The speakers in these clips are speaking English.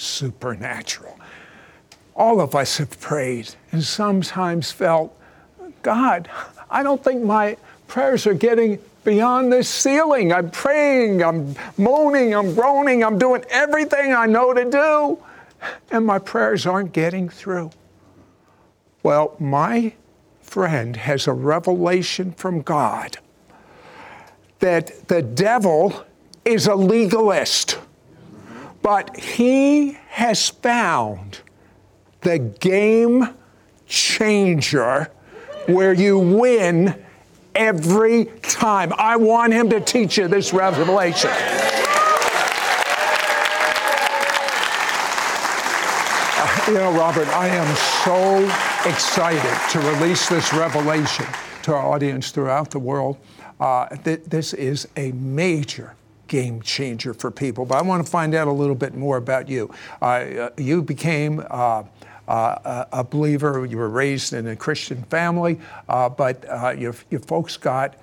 supernatural. All of us have prayed and sometimes felt, God, I don't think my prayers are getting beyond this ceiling. I'm praying, I'm moaning, I'm groaning, I'm doing everything I know to do, and my prayers aren't getting through. Well, my friend has a revelation from God that the devil is a legalist, but he has found the game changer where you win every time. I want him to teach you this revelation. You know, Robert, I am so excited to release this revelation to our audience throughout the world. Uh, th- this is a major game changer for people. But I want to find out a little bit more about you. Uh, you became uh, uh, a believer, you were raised in a Christian family, uh, but uh, your, your folks got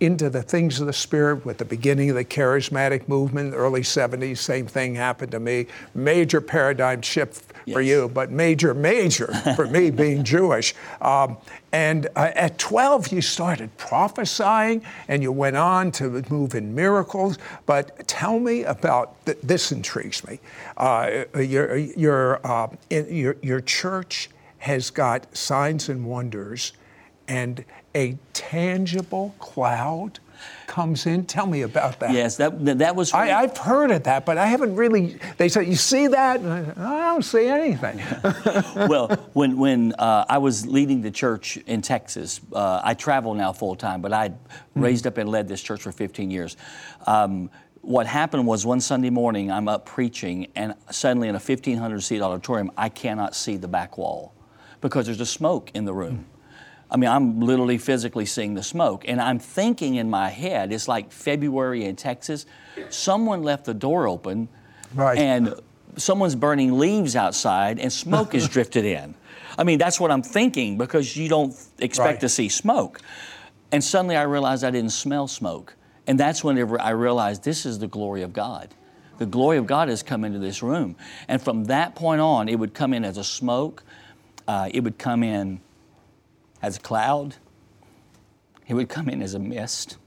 into the things of the Spirit with the beginning of the charismatic movement, early 70s. Same thing happened to me. Major paradigm shift yes. for you, but major, major for me being Jewish. Um, and uh, at 12, you started prophesying and you went on to move in miracles. But tell me about th- this, intrigues me. Uh, your, your, uh, your, your church has got signs and wonders and a tangible cloud comes in. Tell me about that. Yes, that that was. I, have heard of that, but I haven't really. They said, "You see that?" I, I, don't see anything. well, when when uh, I was leading the church in Texas, uh, I travel now full time, but I mm-hmm. raised up and led this church for 15 years. Um, what happened was one Sunday morning, I'm up preaching, and suddenly in a 1,500 seat auditorium, I cannot see the back wall because there's a smoke in the room. Mm-hmm. I mean, I'm literally physically seeing the smoke. And I'm thinking in my head, it's like February in Texas. Someone left the door open right. and someone's burning leaves outside and smoke is drifted in. I mean, that's what I'm thinking because you don't expect right. to see smoke. And suddenly I realized I didn't smell smoke. And that's whenever I realized this is the glory of God. The glory of God has come into this room. And from that point on, it would come in as a smoke, uh, it would come in as a cloud. It would come in as a mist,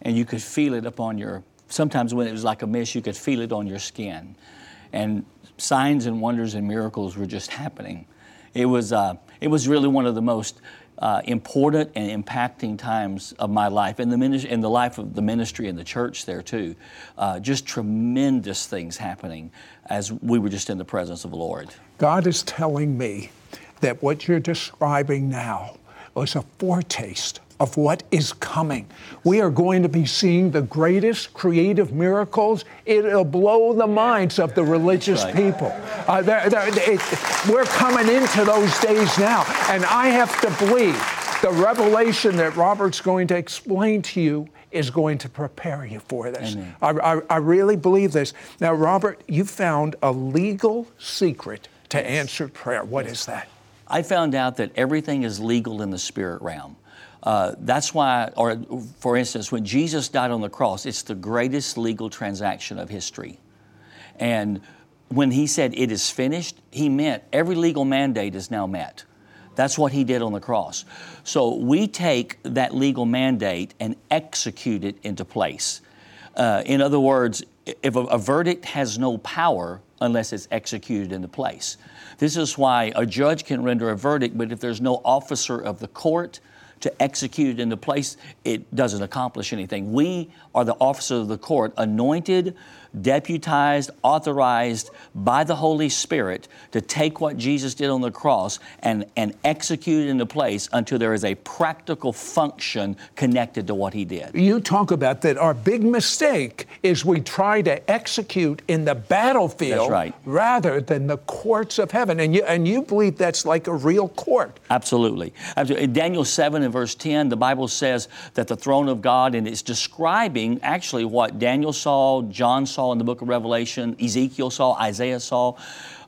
and you could feel it upon your. Sometimes when it was like a mist, you could feel it on your skin, and signs and wonders and miracles were just happening. It was. Uh, it was really one of the most uh, important and impacting times of my life and the ministry and the life of the ministry and the church there too. Uh, just tremendous things happening as we were just in the presence of the Lord. God is telling me that what you're describing now was a foretaste of what is coming. We are going to be seeing the greatest creative miracles. It'll blow the minds of the religious right. people. Uh, they're, they're, it, we're coming into those days now. And I have to believe the revelation that Robert's going to explain to you is going to prepare you for this. I, I, I really believe this. Now, Robert, you found a legal secret to answered prayer. What is that? I found out that everything is legal in the spirit realm. Uh, that's why, or for instance, when Jesus died on the cross, it's the greatest legal transaction of history. And when he said it is finished, he meant every legal mandate is now met. That's what he did on the cross. So we take that legal mandate and execute it into place. Uh, in other words, if a, a verdict has no power, unless it's executed into place. This is why a judge can render a verdict, but if there's no officer of the court, to execute it into place, it doesn't accomplish anything. We are the officers of the court, anointed, deputized, authorized by the Holy Spirit to take what Jesus did on the cross and, and execute it into place until there is a practical function connected to what he did. You talk about that our big mistake is we try to execute in the battlefield right. rather than the courts of heaven. And you, and you believe that's like a real court. Absolutely. Absolutely. In Daniel 7 and verse 10, the Bible says that the throne of God, and it's describing actually what Daniel saw, John saw in the book of Revelation, Ezekiel saw, Isaiah saw.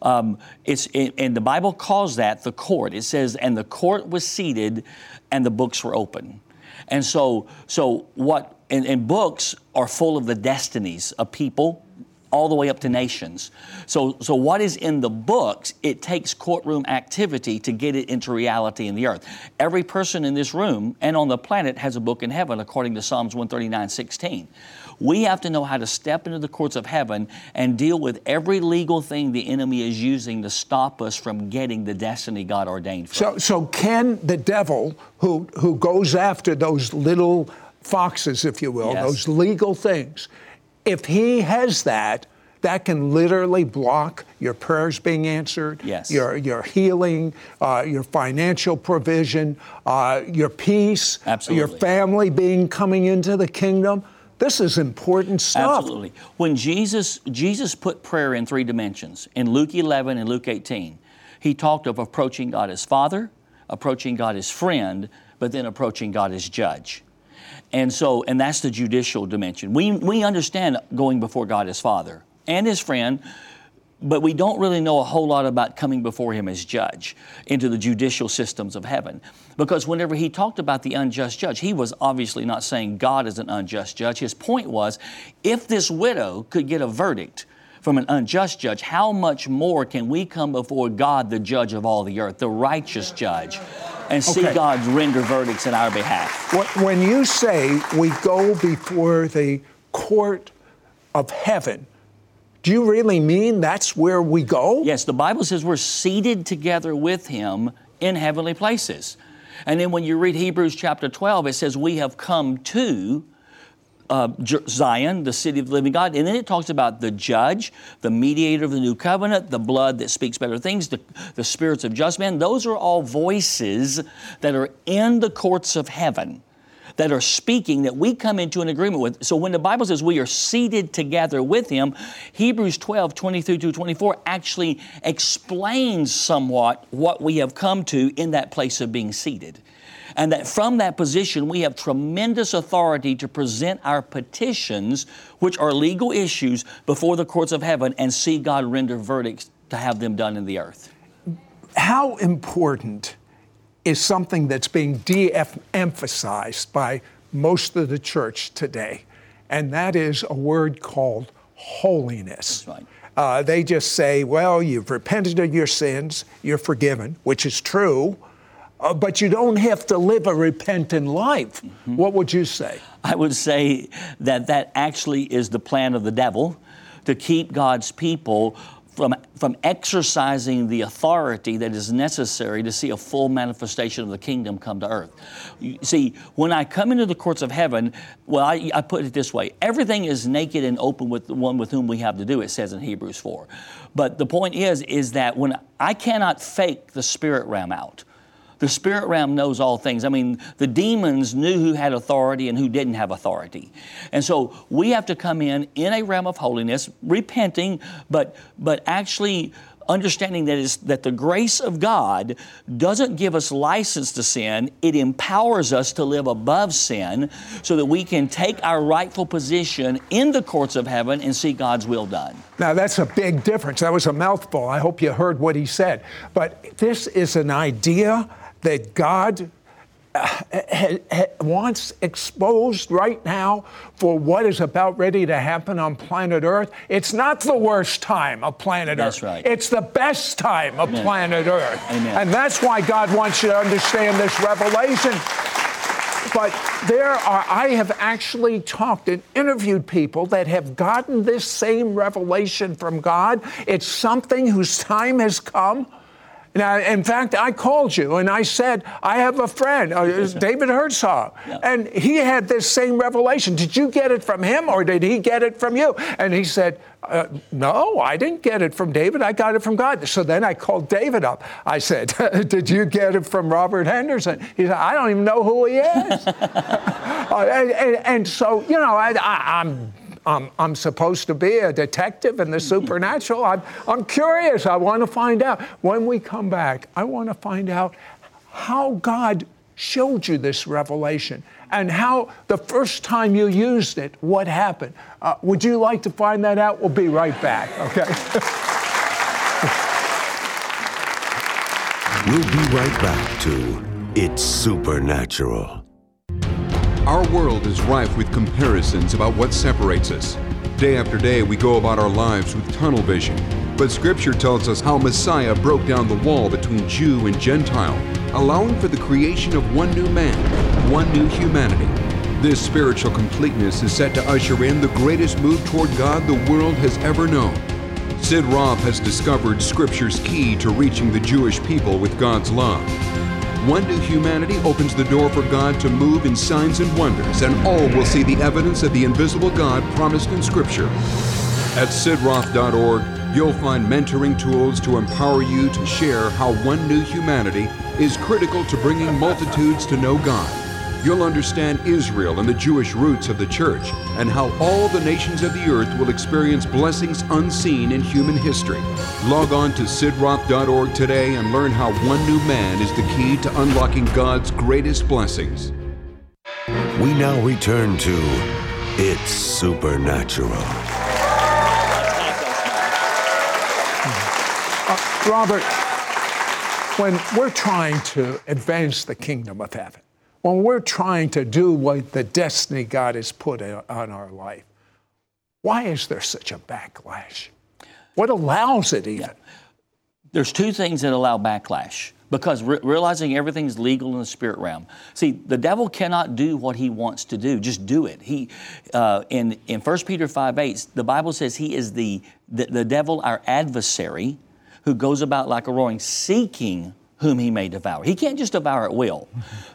Um, it's, and the Bible calls that the court. It says, and the court was seated and the books were open. And so, so what, and, and books are full of the destinies of people, all the way up to nations. So, so what is in the books, it takes courtroom activity to get it into reality in the earth. Every person in this room and on the planet has a book in heaven, according to Psalms 139 16. We have to know how to step into the courts of heaven and deal with every legal thing the enemy is using to stop us from getting the destiny God ordained for so, us. So, can the devil, who, who goes after those little foxes, if you will, Yes. those legal things, if he has that, that can literally block your prayers being answered, Yes. your, your healing, uh, your financial provision, uh, your peace, Absolutely. your family being coming into the kingdom. This is important stuff. Absolutely. When Jesus Jesus put prayer in three dimensions in Luke 11 and Luke 18, he talked of approaching God as Father, approaching God as friend, but then approaching God as judge. And so, and that's the judicial dimension. We we understand going before God as Father and as friend, but we don't really know a whole lot about coming before him as judge into the judicial systems of heaven. Because whenever he talked about the unjust judge, he was obviously not saying God is an unjust judge. His point was if this widow could get a verdict from an unjust judge, how much more can we come before God, the judge of all the earth, the righteous judge, and see Okay. God render verdicts in our behalf? When- When you say we go before the court of heaven, do you really mean that's where we go? Yes, the Bible says we're seated together with him in heavenly places. And then when you read Hebrews chapter 12, it says we have come to uh, Zion, the city of the living God. And then it talks about the judge, the mediator of the new covenant, the blood that speaks better things, the, the spirits of just men. Those are all voices that are in the courts of heaven that are speaking that we come into an agreement with. So when the Bible says we are seated together with Him, Hebrews 12, 23 to 24 actually explains somewhat what we have come to in that place of being seated. And that from that position, we have tremendous authority to present our petitions, which are legal issues, before the courts of heaven and see God render verdicts to have them done in the earth. How important is something that's being de emphasized by most of the church today? And that is a word called holiness. Right. Uh, they just say, well, you've repented of your sins, you're forgiven, which is true, uh, but you don't have to live a repentant life. Mm-hmm. What would you say? I would say that that actually is the plan of the devil to keep God's people from, from exercising the authority that is necessary to see a full manifestation of the kingdom come to earth. You see, when I come into the courts of heaven, well, I, I put it this way everything is naked and open with the one with whom we have to do, it says in Hebrews 4. But the point is, is that when I cannot fake the spirit realm out, the spirit realm knows all things. I mean, the demons knew who had authority and who didn't have authority. And so we have to come in in a realm of holiness, repenting, but but actually understanding that is that the grace of God doesn't give us license to sin. It empowers us to live above sin so that we can take our rightful position in the courts of heaven and see God's will done. Now, that's a big difference. That was a mouthful. I hope you heard what he said. But this is an idea that God Uh, uh, uh, wants exposed right now for what is about ready to happen on planet Earth. It's not the worst time of planet That's Earth. right. It's the best time of planet Earth. Amen. And that's why God wants you to understand this revelation. but there are, I have actually talked and interviewed people that have gotten this same revelation from God. It's something whose time has come. Now, in fact, I called you and I said, I have a friend, uh, David Herzog, yeah. and he had this same revelation. Did you get it from him or did he get it from you? And he said, uh, No, I didn't get it from David. I got it from God. So then I called David up. I said, Did you get it from Robert Henderson? He said, I don't even know who he is. uh, and, and, and, so, you know, I, I, I'm I'm, I'm supposed to be a detective in the supernatural. I'm, I'm curious. I want to find out. When we come back, I want to find out how God showed you this revelation and how the first time you used it, what happened. Uh, would you like to find that out? We'll be right back, okay? we'll be right back to It's Supernatural. Our world is rife with comparisons about what separates us. Day after day, we go about our lives with tunnel vision. But Scripture tells us how Messiah broke down the wall between Jew and Gentile, allowing for the creation of one new man, one new humanity. This spiritual completeness is set to usher in the greatest move toward God the world has ever known. Sid Roth has discovered Scripture's key to reaching the Jewish people with God's love. One new humanity opens the door for God to move in signs and wonders, and all will see the evidence of the invisible God promised in Scripture. At sidroth.org, you'll find mentoring tools to empower you to share how one new humanity is critical to bringing multitudes to know God you'll understand Israel and the Jewish roots of the church and how all the nations of the earth will experience blessings unseen in human history. Log on to sidroth.org today and learn how one new man is the key to unlocking God's greatest blessings. We now return to It's Supernatural. Uh, Robert, when we're trying to advance the kingdom of heaven, when we're trying to do what the destiny God has put on our life, why is there such a backlash? What allows it even? There's two things that allow backlash because re- realizing everything's legal in the spirit realm. See, the devil cannot do what he wants to do; just do it. He uh, in in 1 Peter five eight, the Bible says he is the, the the devil, our adversary, who goes about like a roaring, seeking whom he may devour. He can't just devour at will.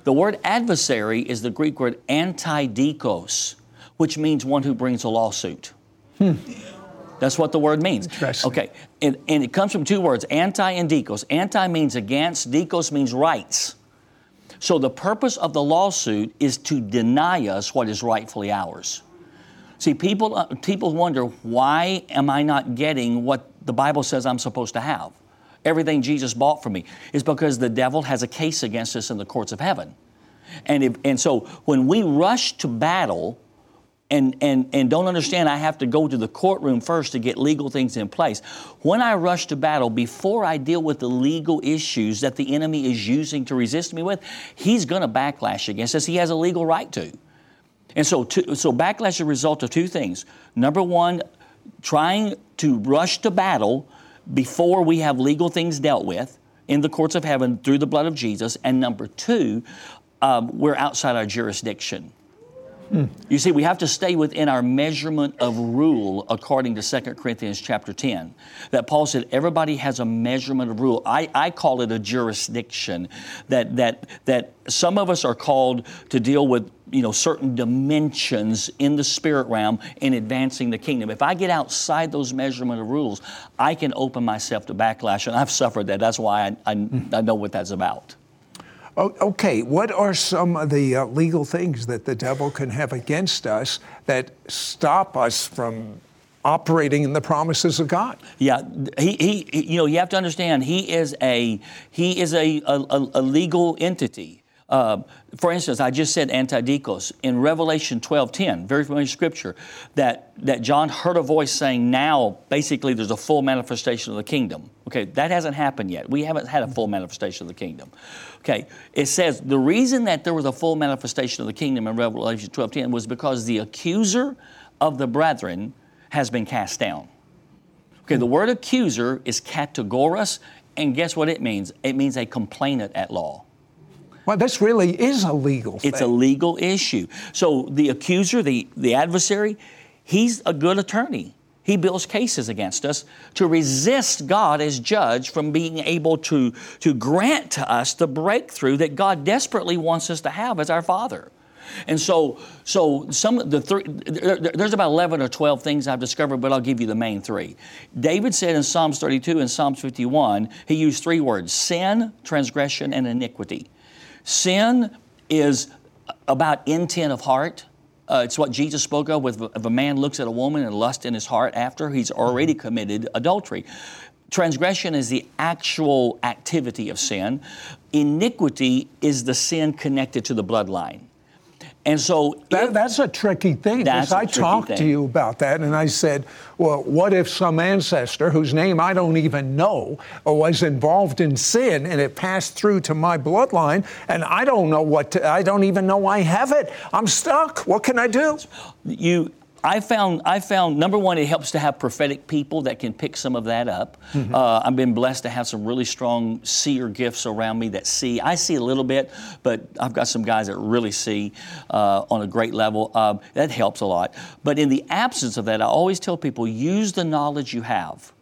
The word adversary is the Greek word antidikos, which means one who brings a lawsuit. Hmm. That's what the word means. Okay, and, and, it comes from two words, anti and dikos. Anti means against, dikos means rights. So the purpose of the lawsuit is to deny us what is rightfully ours. See, people, uh, people wonder, why am I not getting what the Bible says I'm supposed to have? Everything Jesus bought for me is because the devil has a case against us in the courts of heaven. And, if, and so when we rush to battle and, and, and don't understand I have to go to the courtroom first to get legal things in place, when I rush to battle, before I deal with the legal issues that the enemy is using to resist me with, he's going to backlash against us. He has a legal right to. And so, to, so backlash is a result of two things. Number one, trying to rush to battle before we have legal things dealt with in the courts of heaven through the blood of Jesus. And number two, um, we're outside our jurisdiction. You see, we have to stay within our measurement of rule according to 2 Corinthians chapter 10. That Paul said everybody has a measurement of rule. I, I call it a jurisdiction. That, that, that some of us are called to deal with you know, certain dimensions in the spirit realm in advancing the kingdom. If I get outside those measurement of rules, I can open myself to backlash, and I've suffered that. That's why I, I, I know what that's about. Okay, what are some of the uh, legal things that the devil can have against us that stop us from operating in the promises of God? Yeah, he, he you know, you have to understand he is a he is a, a, a legal entity. Uh, for instance, I just said antidikos in Revelation 12:10, very familiar scripture, that, that John heard a voice saying, "Now, basically, there's a full manifestation of the kingdom." Okay, that hasn't happened yet. We haven't had a full manifestation of the kingdom. Okay, it says the reason that there was a full manifestation of the kingdom in Revelation 12:10 was because the accuser of the brethren has been cast down. Okay, the word accuser is kategoros, and guess what it means? It means a complainant at law. Well, this really is a legal It's a legal issue. So the accuser, the, the adversary, he's a good attorney. He builds cases against us to resist God as judge from being able to, to grant to us the breakthrough that God desperately wants us to have as our Father. And so, so some of the three, there- there- there's about 11 or 12 things I've discovered, but I'll give you the main three. David said in Psalms 32 and Psalms 51, he used three words sin, transgression, and iniquity. Sin is about intent of heart. Uh, it's what Jesus spoke of with if a man looks at a woman and lust in his heart after he's already committed adultery. Transgression is the actual activity of sin. Iniquity is the sin connected to the bloodline. And so That, if- that's a tricky thing. That's I talked to you about that, and I said, "Well, what if some ancestor whose name I don't even know uh, was involved in sin, and it passed through to my bloodline, and I don't know what to, I don't even know I have it. I'm stuck. What can I do?" you I found I found number one, it helps to have prophetic people that can pick some of that up. Uh, I've been blessed to have some really strong seer gifts around me that see. I see a little bit, but I've got some guys that really see uh, on a great level. Um, that helps a lot. But in the absence of that, I always tell people use the knowledge you have.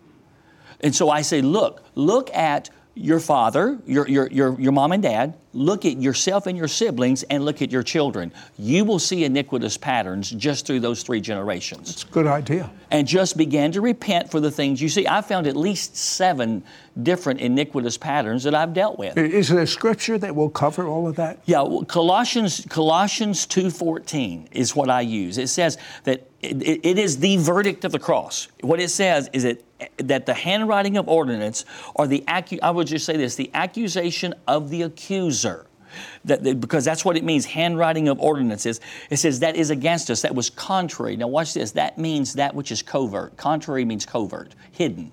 And so I say, look, look at your father, your, your, your, your mom and dad, look at yourself and your siblings, and look at your children. You will see iniquitous patterns just through those three generations. It's a good idea. And just begin to repent for the things you see. I found at least seven different iniquitous patterns that I've dealt with. Is there a scripture that will cover all of that? Yeah, well, Colossians Colossians 2:14 is what I use. It says that it, it- is the verdict of the cross. What it says is that that the handwriting of ordinance or the accu- I would just say this, the accusation of the accuser. That, that- because that's what it means, handwriting of ordinances. It says that is against us, that was contrary. Now, watch this. That means that which is covert. Contrary means covert, hidden.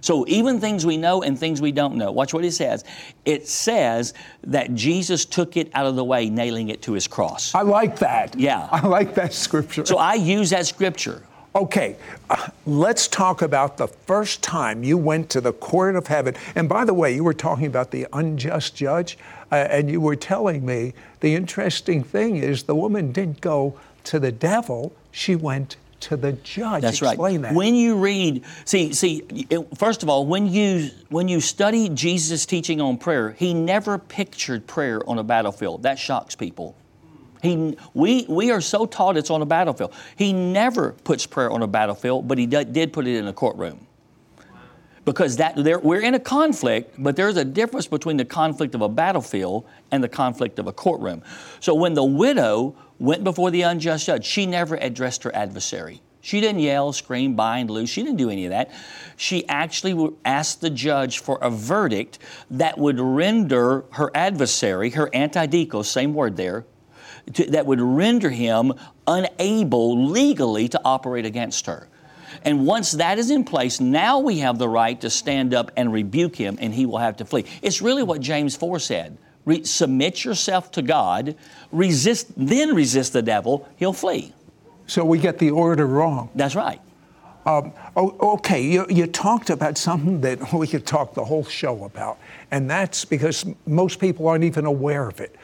So even things we know and things we don't know. Watch what it says. It says that Jesus took it out of the way, nailing it to his cross. I like that. Yeah. I like that scripture. So I use that scripture. Okay, uh, let's talk about the first time you went to the court of heaven. And by the way, you were talking about the unjust judge, uh, and you were telling me the interesting thing is the woman didn't go to the devil, she went to the judge. That's Explain right. that. When you read, see, see, it, first of all, when you when you study Jesus' teaching on prayer, he never pictured prayer on a battlefield. That shocks people. He, we, we are so taught it's on a battlefield. He never puts prayer on a battlefield, but he did, did put it in a courtroom. Because that we're in a conflict, but there's a difference between the conflict of a battlefield and the conflict of a courtroom. So when the widow went before the unjust judge, she never addressed her adversary. She didn't yell, scream, bind, loose. She didn't do any of that. She actually asked the judge for a verdict that would render her adversary, her antidikos, same word there, to, that would render him unable legally to operate against her. And once that is in place, now we have the right to stand up and rebuke him, and he will have to flee. It's really what James 4 said. Re- submit yourself to God, resist, then resist the devil, he'll flee. so we get the order wrong. That's right. Um, oh, okay, you, you talked about something that we could talk the whole show about, and that's because most people aren't even aware of it.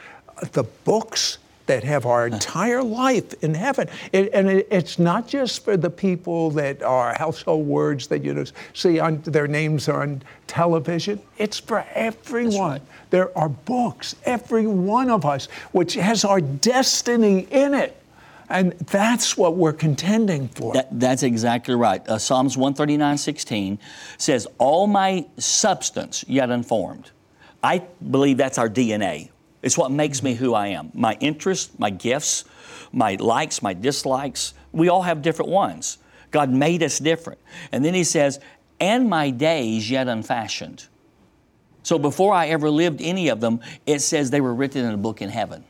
The books that have our entire life in heaven, it, and it, it's not just for the people that are household words that you know see on their names on television. It's for everyone. right. There are books, every one of us, which has our destiny in it. And that's what we're contending for. That, that's exactly right. Uh, Psalms 139, 16 says, All my substance yet unformed. I believe that's our DNA. It's what makes me who I am. My interests, my gifts, my likes, my dislikes. We all have different ones. God made us different. And then he says, And my days yet unfashioned. So before I ever lived any of them, it says they were written in a book in heaven.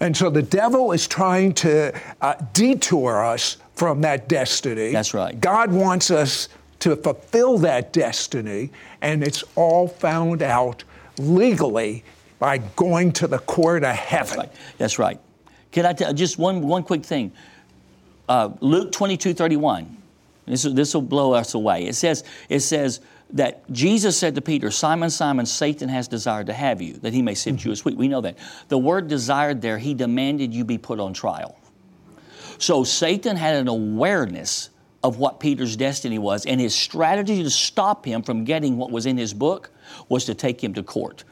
And so the devil is trying to uh, detour us from that destiny. That's right. God wants us to fulfill that destiny, and it's all found out legally by going to the court of heaven. Right. That's right. Can I tell just one one quick thing? Uh, Luke 22, 31. This, will- this will blow us away. It says, it says, that Jesus said to Peter, Simon, Simon, Satan has desired to have you, that he may sift you as wheat. We know that. The word desired there, he demanded you be put on trial. So Satan had an awareness of what Peter's destiny was, and his strategy to stop him from getting what was in his book was to take him to court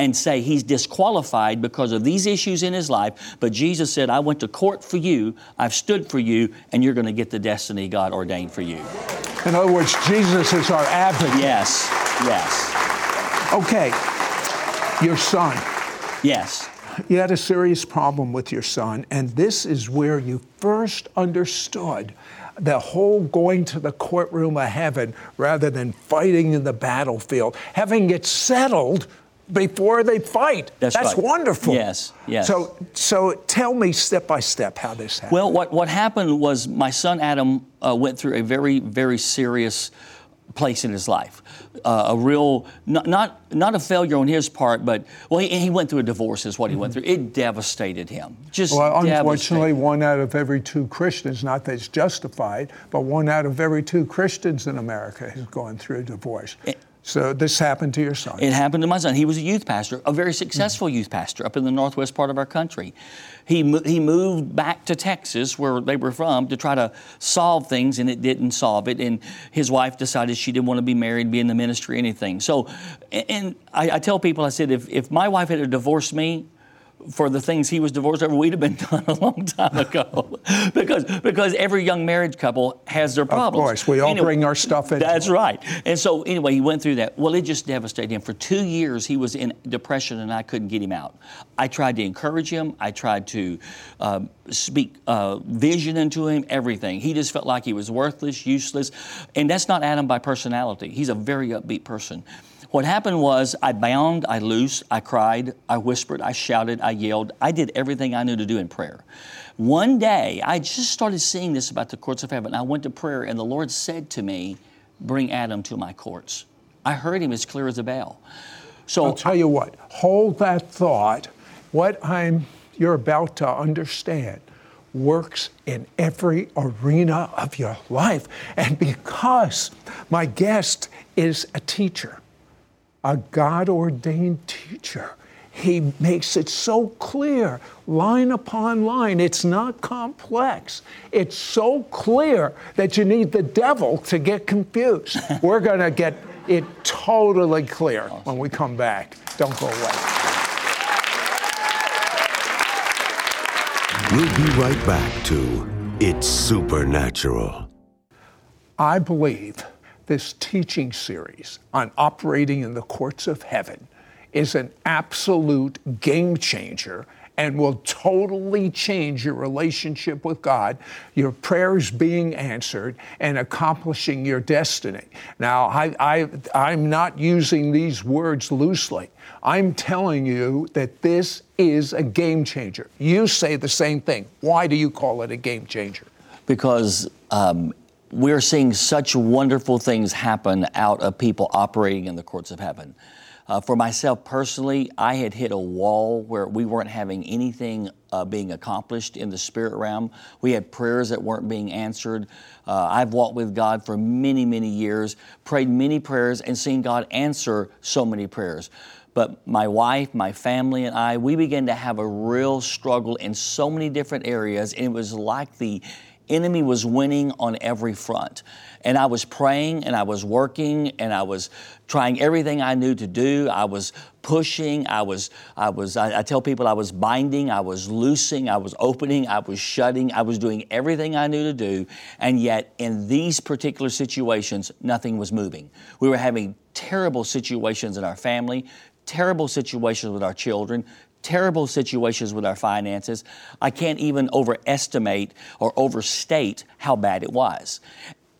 and say he's disqualified because of these issues in his life. But Jesus said, I went to court for you, I've stood for you, and you're going to get the destiny God ordained for you. In other words, Jesus is our advocate. Yes, yes. Okay, your son. Yes. You had a serious problem with your son, and this is where you first understood the whole going to the courtroom of heaven rather than fighting in the battlefield, having it settled before they fight. That's, That's right. wonderful. Yes, yes. So, so tell me step by step how this happened. Well, what, what happened was my son Adam uh, went through a very, very serious place in his life. Uh, a real, not, not, not a failure on his part, but, well, he, he went through a divorce, is what he went through. It devastated him. Just Well, unfortunately, one out of every two Christians, not that it's justified, but one out of every two Christians in America has gone through a divorce. So this happened to your son. It happened to my son. He was a youth pastor, a very hmm. successful youth pastor up in the northwest part of our country. He, mo- he moved back to Texas, where they were from, to try to solve things, and it didn't solve it. And his wife decided she didn't want to be married, be in the ministry, anything. So, and- and I, I tell people, I said, if, if my wife had divorced me, for the things he was divorced over, we'd have been done a long time ago. because because every young marriage couple has their problems. Of course, we all bring our stuff in. That's right. And so anyway, he went through that. Well, it just devastated him. For two years, he was in depression, and I couldn't get him out. I tried to encourage him. I tried to uh, speak uh, vision into him. Everything. He just felt like he was worthless, useless, and that's not Adam by personality. He's a very upbeat person. What happened was I bound, I loosed, I cried, I whispered, I shouted, I yelled. I did everything I knew to do in prayer. One day, I just started seeing this about the courts of heaven. I went to prayer, and the Lord said to me, Bring Adam to my courts. I heard him as clear as a bell. So I'll tell you what, hold that thought. What I'm you're about to understand works in every arena of your life. And because my guest is a teacher, a God ordained teacher, he makes it so clear, line upon line. It's not complex. It's so clear that you need the devil to get confused. We're going to get it totally clear when we come back. Don't go away. We'll be right back to It's Supernatural. I believe this teaching series on operating in the courts of heaven is an absolute game changer and will totally change your relationship with God, your prayers being answered, and accomplishing your destiny. Now, I, I'm not using these words loosely. I'm telling you that this is a game changer. You say the same thing. Why do you call it a game changer? because um, we're seeing such wonderful things happen out of people operating in the courts of heaven. Uh, for myself personally, I had hit a wall where we weren't having anything uh, being accomplished in the spirit realm. We had prayers that weren't being answered. Uh, I've walked with God for many, many years, prayed many prayers, and seen God answer so many prayers. But my wife, my family, and I, we began to have a real struggle in so many different areas, and it was like the enemy was winning on every front. And I was praying and I was working and I was trying everything I knew to do. I was pushing. I was, I was, I, I tell people I was binding, I was loosing, I was opening, I was shutting, I was doing everything I knew to do. And yet in these particular situations, nothing was moving. We were having terrible situations in our family, terrible situations with our children, terrible situations with our finances. I can't even overestimate or overstate how bad it was.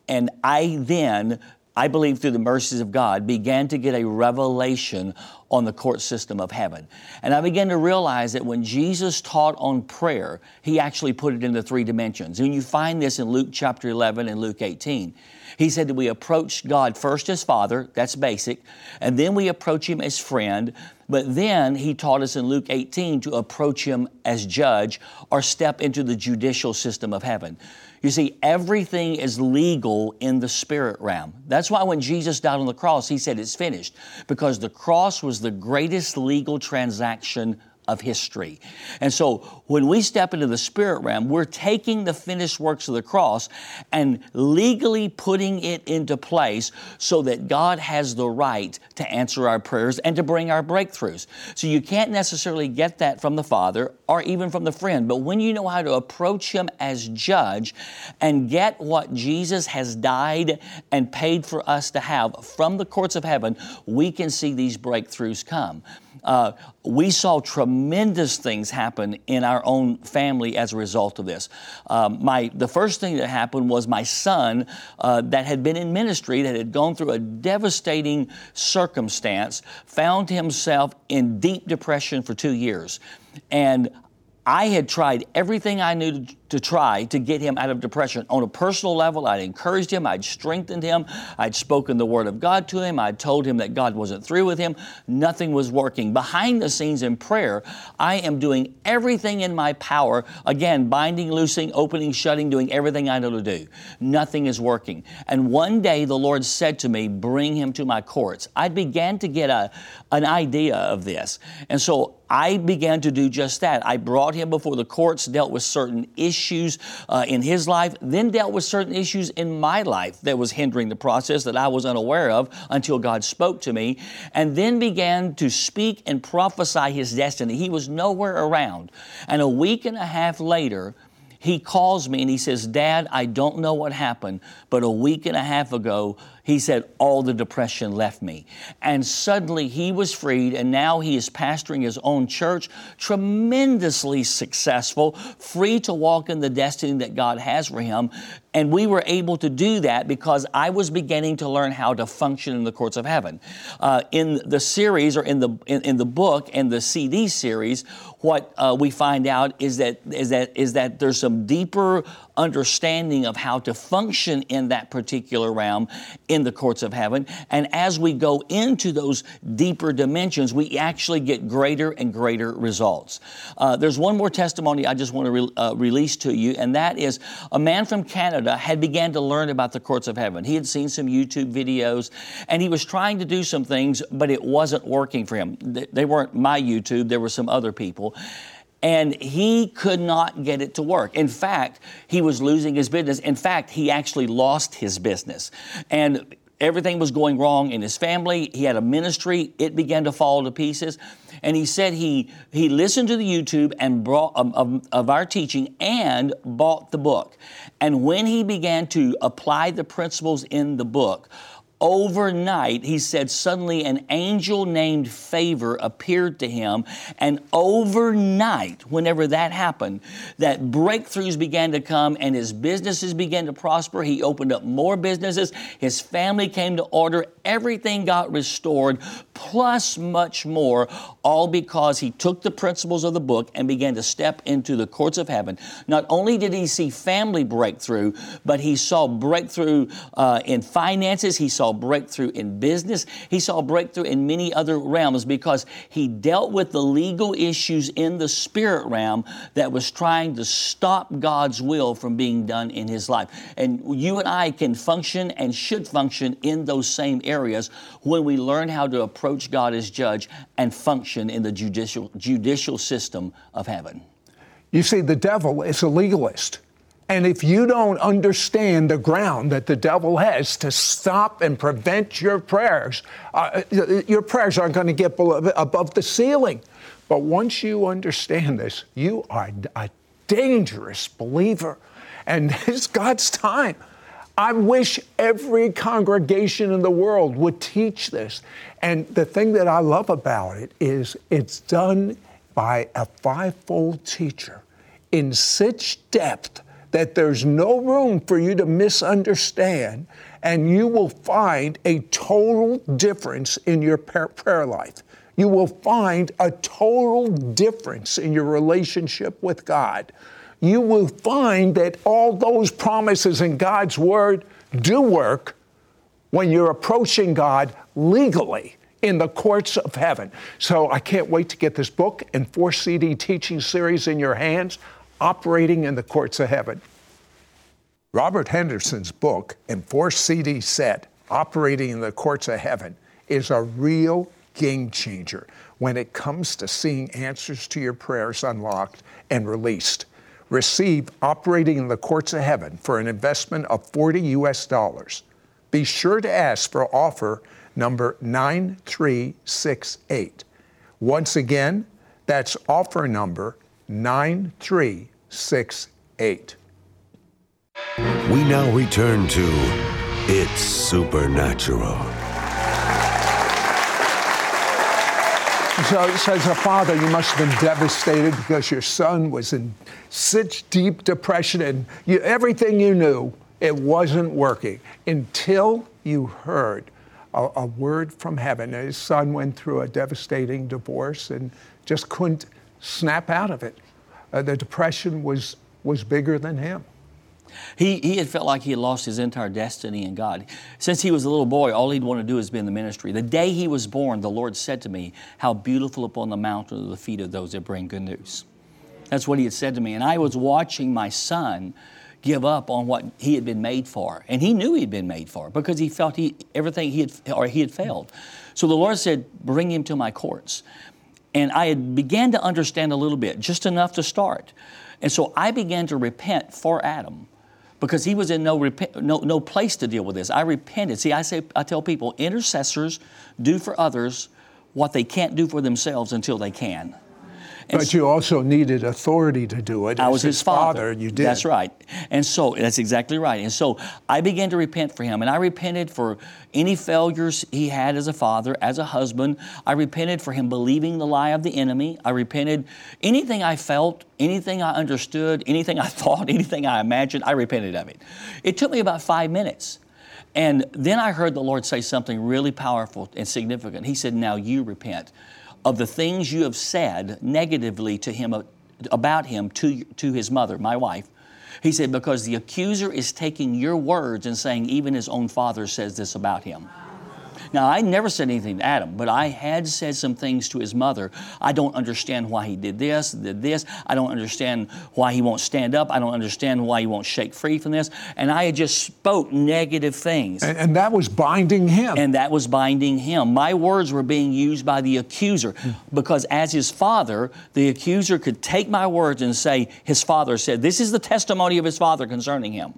And I then, I believe through the mercies of God, began to get a revelation on the court system of heaven. And I began to realize that when Jesus taught on prayer, he actually put it into three dimensions. And you find this in Luke chapter 11 and Luke 18. He said that we approach God first as Father, that's basic, and then we approach Him as friend. But then He taught us in Luke 18 to approach Him as judge or step into the judicial system of heaven. You see, everything is legal in the spirit realm. That's why when Jesus died on the cross, he said it's finished, because the cross was the greatest legal transaction of history. And so when we step into the spirit realm, we're taking the finished works of the cross and legally putting it into place so that God has the right to answer our prayers and to bring our breakthroughs. So you can't necessarily get that from the Father or even from the friend, but when you know how to approach Him as judge and get what Jesus has died and paid for us to have from the courts of heaven, we can see these breakthroughs come. Uh, we saw tremendous things happen in our own family as a result of this. Um, my, the first thing that happened was my son, uh, that had been in ministry, that had gone through a devastating circumstance, found himself in deep depression for two years. And I had tried everything I knew to, try to get him out of depression. On a personal level, I'd encouraged him, I'd strengthened him, I'd spoken the word of God to him, I'd told him that God wasn't through with him. Nothing was working. Behind the scenes in prayer, I am doing everything in my power, again, binding, loosing, opening, shutting, doing everything I know to do. Nothing is working. And one day the Lord said to me, Bring him to my courts. I began to get a, an idea of this. And so I began to do just that. I brought him before the courts, dealt with certain issues uh, in his life, then dealt with certain issues in my life that was hindering the process that I was unaware of until God spoke to me, and then began to speak and prophesy his destiny. He was nowhere around. And a week and a half later, he calls me and he says, Dad, I don't know what happened, but a week and a half ago, he said, all the depression left me. And suddenly he was freed, and now he is pastoring his own church, tremendously successful, free to walk in the destiny that God has for him. And we were able to do that because I was beginning to learn how to function in the courts of heaven. Uh, in the series or in the in, in, the book and the CD series, what uh, we find out is that is that is that there's some deeper understanding of how to function in that particular realm in the courts of heaven. And as we go into those deeper dimensions, we actually get greater and greater results. Uh, there's one more testimony I just want to re- uh, release to you, and that is a man from Canada had began to learn about the courts of heaven. He had seen some YouTube videos, and he was trying to do some things, but it wasn't working for him. They weren't my YouTube, there were some other people and he could not get it to work. In fact, he was losing his business. In fact, he actually lost his business. And everything was going wrong in his family. He had a ministry, it began to fall to pieces. And he said he, he listened to the YouTube and brought um, of, of our teaching and bought the book. And when he began to apply the principles in the book, overnight, he said, suddenly an angel named Favor appeared to him. And overnight, whenever that happened, that breakthroughs began to come and his businesses began to prosper. He opened up more businesses. His family came to order. Everything got restored, plus much more, all because he took the principles of the book and began to step into the courts of heaven. Not only did he see family breakthrough, but he saw breakthrough uh, in finances. He saw breakthrough in business. He saw breakthrough in many other realms because he dealt with the legal issues in the spirit realm that was trying to stop God's will from being done in his life. And you and I can function and should function in those same areas when we learn how to approach God as judge and function in the judicial, judicial system of heaven. You see, the devil is a legalist. And if you don't understand the ground that the devil has to stop and prevent your prayers, uh, your prayers aren't going to get below, above the ceiling. But once you understand this, you are a dangerous believer. And it's God's time. I wish every congregation in the world would teach this. And the thing that I love about it is it's done by a fivefold teacher in such depth that there's no room for you to misunderstand, and you will find a total difference in your prayer life. You will find a total difference in your relationship with God. You will find that all those promises in God's Word do work when you're approaching God legally in the courts of heaven. So I can't wait to get this book and four CD teaching series in your hands operating in the courts of heaven. Robert Henderson's book and four CD set, Operating in the Courts of Heaven, is a real game changer when it comes to seeing answers to your prayers unlocked and released. Receive Operating in the Courts of Heaven for an investment of 40 US dollars. Be sure to ask for offer number 9368. Once again, that's offer number 9368. We now return to It's Supernatural. So, so as a father, you must have been devastated because your son was in such deep depression and you, everything you knew, it wasn't working until you heard a, a word from heaven. His son went through a devastating divorce and just couldn't snap out of it. Uh, the depression was, was bigger than him. He, he had felt like he had lost his entire destiny in God. Since he was a little boy, all he'd want to do is be in the ministry. The day he was born, the Lord said to me, How beautiful upon the mountain are the feet of those that bring good news. That's what he had said to me. And I was watching my son give up on what he had been made for. And he knew he'd been made for because he felt he everything he had or he had failed. So the Lord said, Bring him to my courts. And I had began to understand a little bit, just enough to start. And so I began to repent for Adam because he was in no, rep- no, no place to deal with this. I repented. See, I say I tell people intercessors do for others what they can't do for themselves until they can. And but you also needed authority to do it. I was his, his father. father. You did. That's right. And so that's exactly right. And so I began to repent for him, and I repented for any failures he had as a father, as a husband. I repented for him believing the lie of the enemy. I repented anything I felt, anything I understood, anything I thought, anything I imagined. I repented of it. It took me about five minutes. And then I heard the Lord say something really powerful and significant. He said, Now you repent of the things you have said negatively to him about him to, to his mother, my wife. He said, because the accuser is taking your words and saying, even his own father says this about him. Now, I never said anything to Adam, but I had said some things to his mother. I don't understand why he did this, did this. I don't understand why he won't stand up. I don't understand why he won't shake free from this. And I had just spoke negative things. And, and that was binding him. And that was binding him. My words were being used by the accuser because as his father, the accuser could take my words and say, his father said, this is the testimony of his father concerning him.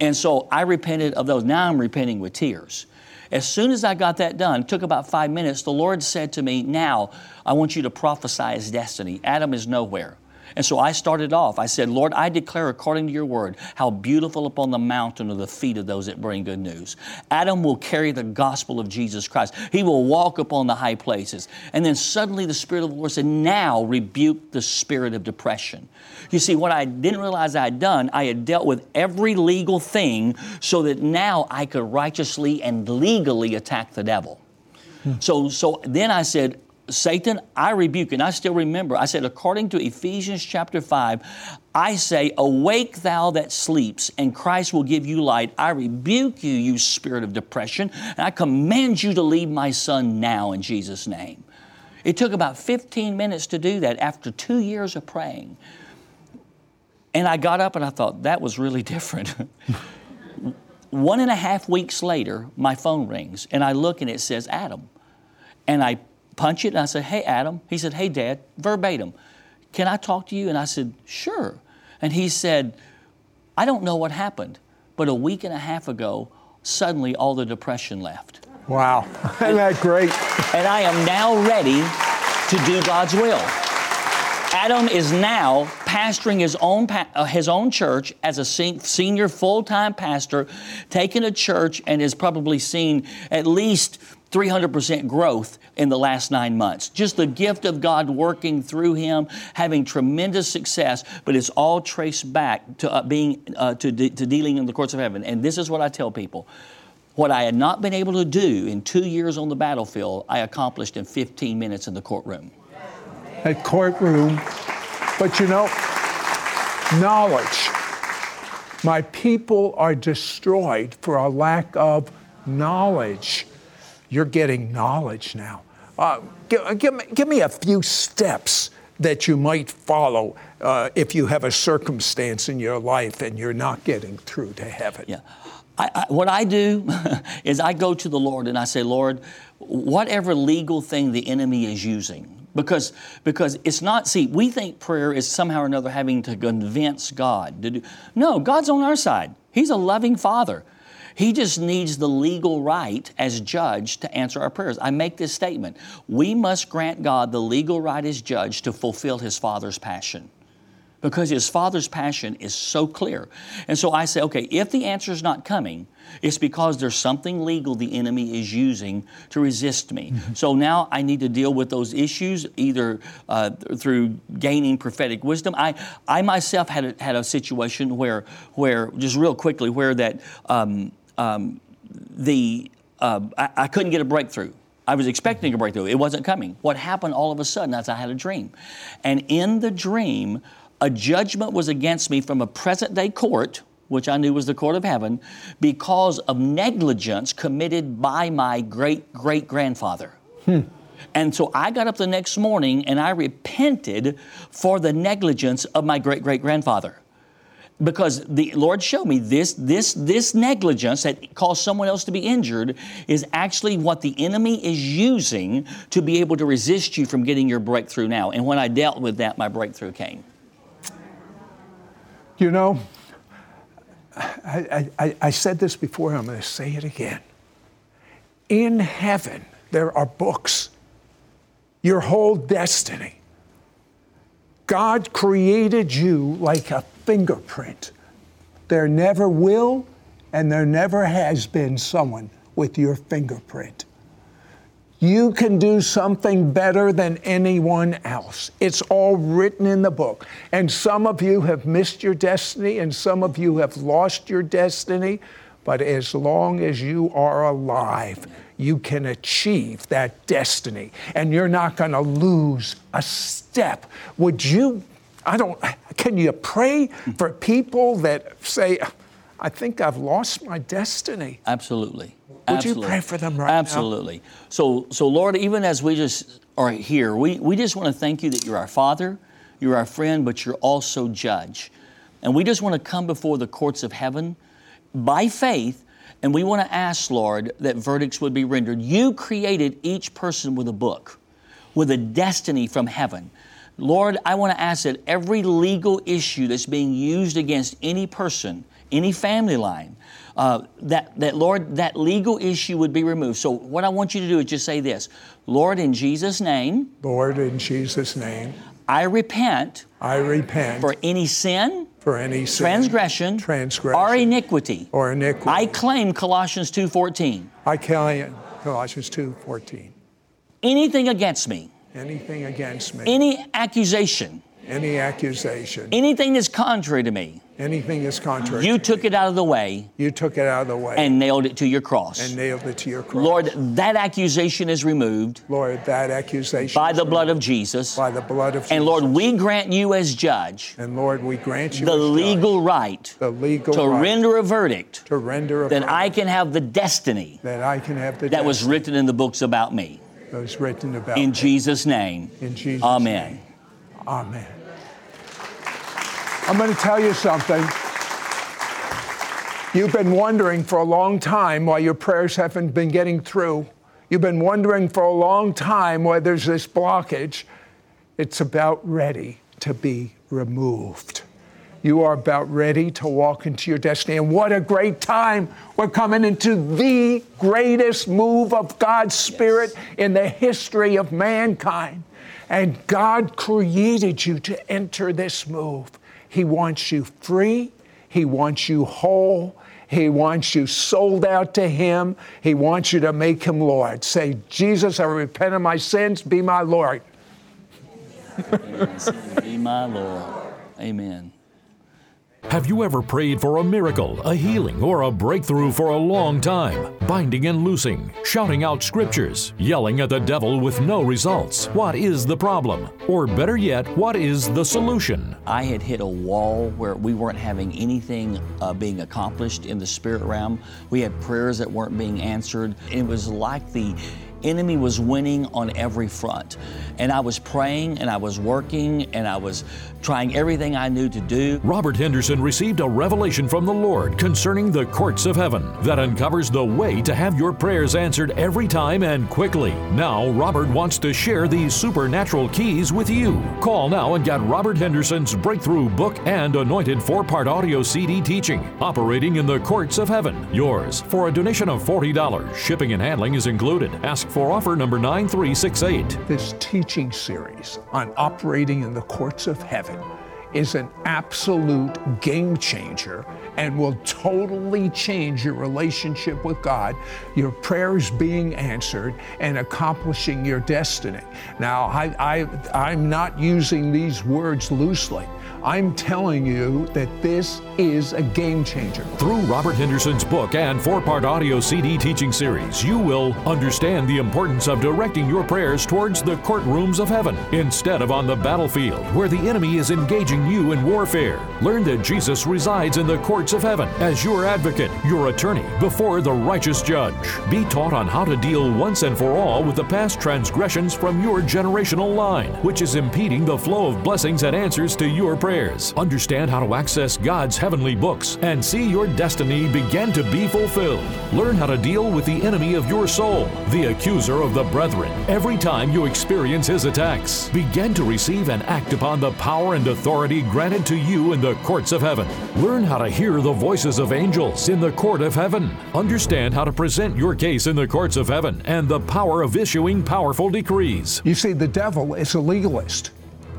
And so I repented of those. Now I'm repenting with tears. As soon as I got that done, took about five minutes, the Lord said to me, Now I want you to prophesy his destiny. Adam is nowhere. And so I started off. I said, Lord, I declare according to your word how beautiful upon the mountain are the feet of those that bring good news. Adam will carry the gospel of Jesus Christ. He will walk upon the high places. And then suddenly the Spirit of the Lord said, Now rebuke the spirit of depression. You see, what I didn't realize I had done, I had dealt with every legal thing so that now I could righteously and legally attack the devil. So, so then I said, Satan, I rebuke, and I still remember, I said, according to Ephesians chapter 5, I say, Awake thou that sleeps, and Christ will give you light. I rebuke you, you spirit of depression, and I command you to leave my son now in Jesus' name. It took about 15 minutes to do that after two years of praying. And I got up and I thought, that was really different. One and a half weeks later, my phone rings, and I look and it says Adam. And I punch it. And I said, Hey, Adam. He said, Hey, Dad, verbatim. Can I talk to you? And I said, Sure. And he said, I don't know what happened, but a week and a half ago, suddenly all the depression left. Wow. Isn't that great? And I am now ready to do God's will. Adam is now pastoring his own, uh, his own church as a senior full time pastor, taking a church and has probably seen at least 300% growth in the last nine months. Just the gift of God working through him, having tremendous success, but it's all traced back to uh, being uh, to, de- to dealing in the courts of heaven. And this is what I tell people. What I had not been able to do in two years on the battlefield, I accomplished in 15 minutes in the courtroom. A courtroom, but you know, knowledge. My people are destroyed for a lack of knowledge. You're getting knowledge now. Uh, give, give, me, give me a few steps that you might follow uh, if you have a circumstance in your life and you're not getting through to heaven? Yeah. I, I, what I do is I go to the Lord and I say, Lord, whatever legal thing the enemy is using, because because it's not. See, we think prayer is somehow or another having to convince God to do. No, God's on our side. He's a loving Father. He just needs the legal right as judge to answer our prayers. I make this statement. We must grant God the legal right as judge to fulfill His Father's passion because his father's passion is so clear. And so I say, okay, if the answer is not coming, it's because there's something legal the enemy is using to resist me. Mm-hmm. So now I need to deal with those issues either uh, through gaining prophetic wisdom. I, I myself had a, had a situation where, where just real quickly, where that um, um, the uh, I, I couldn't get a breakthrough. I was expecting a breakthrough. It wasn't coming. What happened all of a sudden as I had a dream? And in the dream, a judgment was against me from a present day court, which I knew was the court of heaven, because of negligence committed by my great great grandfather. Hmm. And so I got up the next morning and I repented for the negligence of my great great grandfather. Because the Lord showed me this, this, this negligence that caused someone else to be injured is actually what the enemy is using to be able to resist you from getting your breakthrough now. And when I dealt with that, my breakthrough came. You know, I, I, I said this before, I'm going to say it again. In heaven, there are books, your whole destiny. God created you like a fingerprint. There never will and there never has been someone with your fingerprint. You can do something better than anyone else. It's all written in the book. And some of you have missed your destiny, and some of you have lost your destiny. But as long as you are alive, you can achieve that destiny, and you're not going to lose a step. Would you? I don't. Can you pray for people that say, I think I've lost my destiny? Absolutely. Would Absolutely. you pray for them right Absolutely. now? So, so Lord, even as we just are here, we, we just want to thank you that you're our Father, you're our friend, but you're also judge. And we just want to come before the courts of heaven by faith, and we want to ask, Lord, that verdicts would be rendered. You created each person with a book, with a destiny from heaven. Lord, I want to ask that every legal issue that's being used against any person, any family line, uh, that, that, Lord, that legal issue would be removed. So, what I want you to do is just say this Lord, in Jesus' name, Lord, in Jesus' name, I repent. I repent for any sin, for any sin, transgression, transgression, or iniquity, or iniquity. I claim Colossians 2:14. I claim Colossians 2:14. Anything against me, anything against me, any accusation, any accusation, anything that's contrary to me, anything that's contrary. You took me. it out of the way. You took it out of the way. And nailed it to your cross. And nailed it to your cross. Lord, that accusation is removed. Lord, that accusation by the blood of Jesus. By the blood of Jesus. And Lord, we grant you as judge. And Lord, we grant you the legal judge, right. The legal to right. render a verdict. To render a that verdict. I can have the destiny. That I can have the that destiny. was written in the books about me. Written about in me. Jesus' name. In Jesus' Amen. name. Amen. I'm going to tell you something. You've been wondering for a long time why your prayers haven't been getting through. You've been wondering for a long time why there's this blockage. It's about ready to be removed. You are about ready to walk into your destiny. And what a great time! We're coming into the greatest move of God's Spirit yes. in the history of mankind. And God created you to enter this move. He wants you free, He wants you whole, he wants you sold out to Him. He wants you to make Him Lord. Say, Jesus, I repent of my sins. Be my Lord. be my Lord. Amen. Have you ever prayed for a miracle, a healing, or a breakthrough for a long time? Binding and loosing, shouting out scriptures, yelling at the devil with no results. What is the problem? Or better yet, what is the solution? I had hit a wall where we weren't having anything uh, being accomplished in the spirit realm. We had prayers that weren't being answered. It was like the enemy was winning on every front. And I was praying and I was working and I was trying everything I knew to do. Robert Henderson received a revelation from the Lord concerning the courts of heaven that uncovers the way to have your prayers answered every time and quickly. Now, Robert wants to share these supernatural keys with you. Call now and get Robert Henderson's breakthrough book and anointed four part audio CD teaching, Operating in the Courts of Heaven. Yours for a donation of $40. Shipping and handling is included. Ask for offer number 9368. This teaching series on operating in the courts of heaven is an absolute game changer and will totally change your relationship with God, your prayers being answered, and accomplishing your destiny. Now, I, I, I'm not using these words loosely. I'm telling you that this is a game changer. Through Robert Henderson's book and four part audio CD teaching series, you will understand the importance of directing your prayers towards the courtrooms of heaven instead of on the battlefield where the enemy is engaging you in warfare. Learn that Jesus resides in the courts of heaven as your advocate, your attorney, before the righteous judge. Be taught on how to deal once and for all with the past transgressions from your generational line, which is impeding the flow of blessings and answers to your prayers prayers, understand how to access God's heavenly books, and see your destiny begin to be fulfilled. Learn how to deal with the enemy of your soul, the accuser of the brethren, every time you experience his attacks. Begin to receive and act upon the power and authority granted to you in the courts of heaven. Learn how to hear the voices of angels in the court of heaven. Understand how to present your case in the courts of heaven and the power of issuing powerful decrees. You see, the devil is a legalist.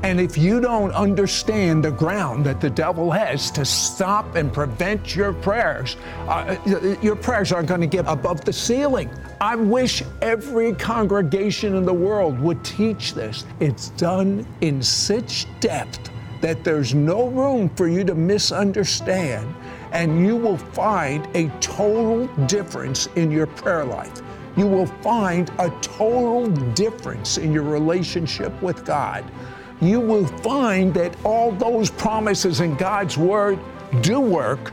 And if you don't understand the ground that the devil has to stop and prevent your prayers, uh, your prayers aren't going to get above the ceiling. I wish every congregation in the world would teach this. It's done in such depth that there's no room for you to misunderstand, and you will find a total difference in your prayer life. You will find a total difference in your relationship with God you will find that all those promises in God's Word do work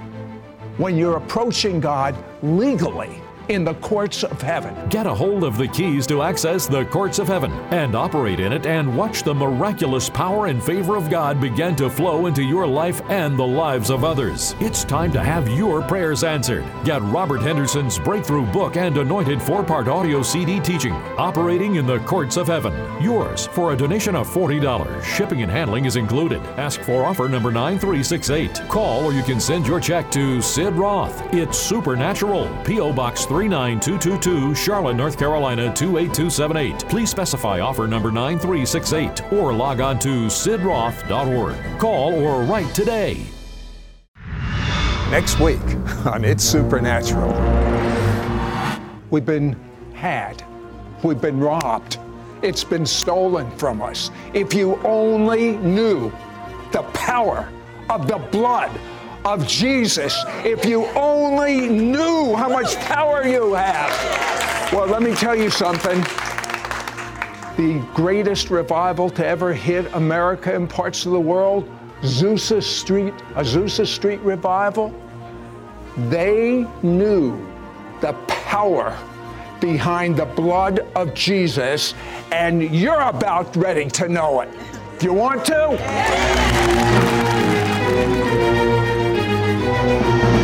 when you're approaching God legally in the courts of heaven. Get a hold of the keys to access the courts of heaven and operate in it and watch the miraculous power and favor of God begin to flow into your life and the lives of others. It's time to have your prayers answered. Get Robert Henderson's breakthrough book and anointed four part audio CD teaching, Operating in the Courts of Heaven. Yours for a donation of $40. Shipping and handling is included. Ask for offer number 9368. Call or you can send your check to Sid Roth. It's Supernatural. P.O. Box 39222, Charlotte, North Carolina 28278. Please specify offer number 9368 or log on to sidroth.org. Call or write today. Next week on It's Supernatural, we've been had, we've been robbed, it's been stolen from us. If you only knew the power of the blood of Jesus if you only knew how much power you have. Well, let me tell you something. The greatest revival to ever hit America and parts of the world, Azusa Street, Azusa Street revival, they knew the power behind the blood of Jesus, and you're about ready to know it. Do you want to? Thank you.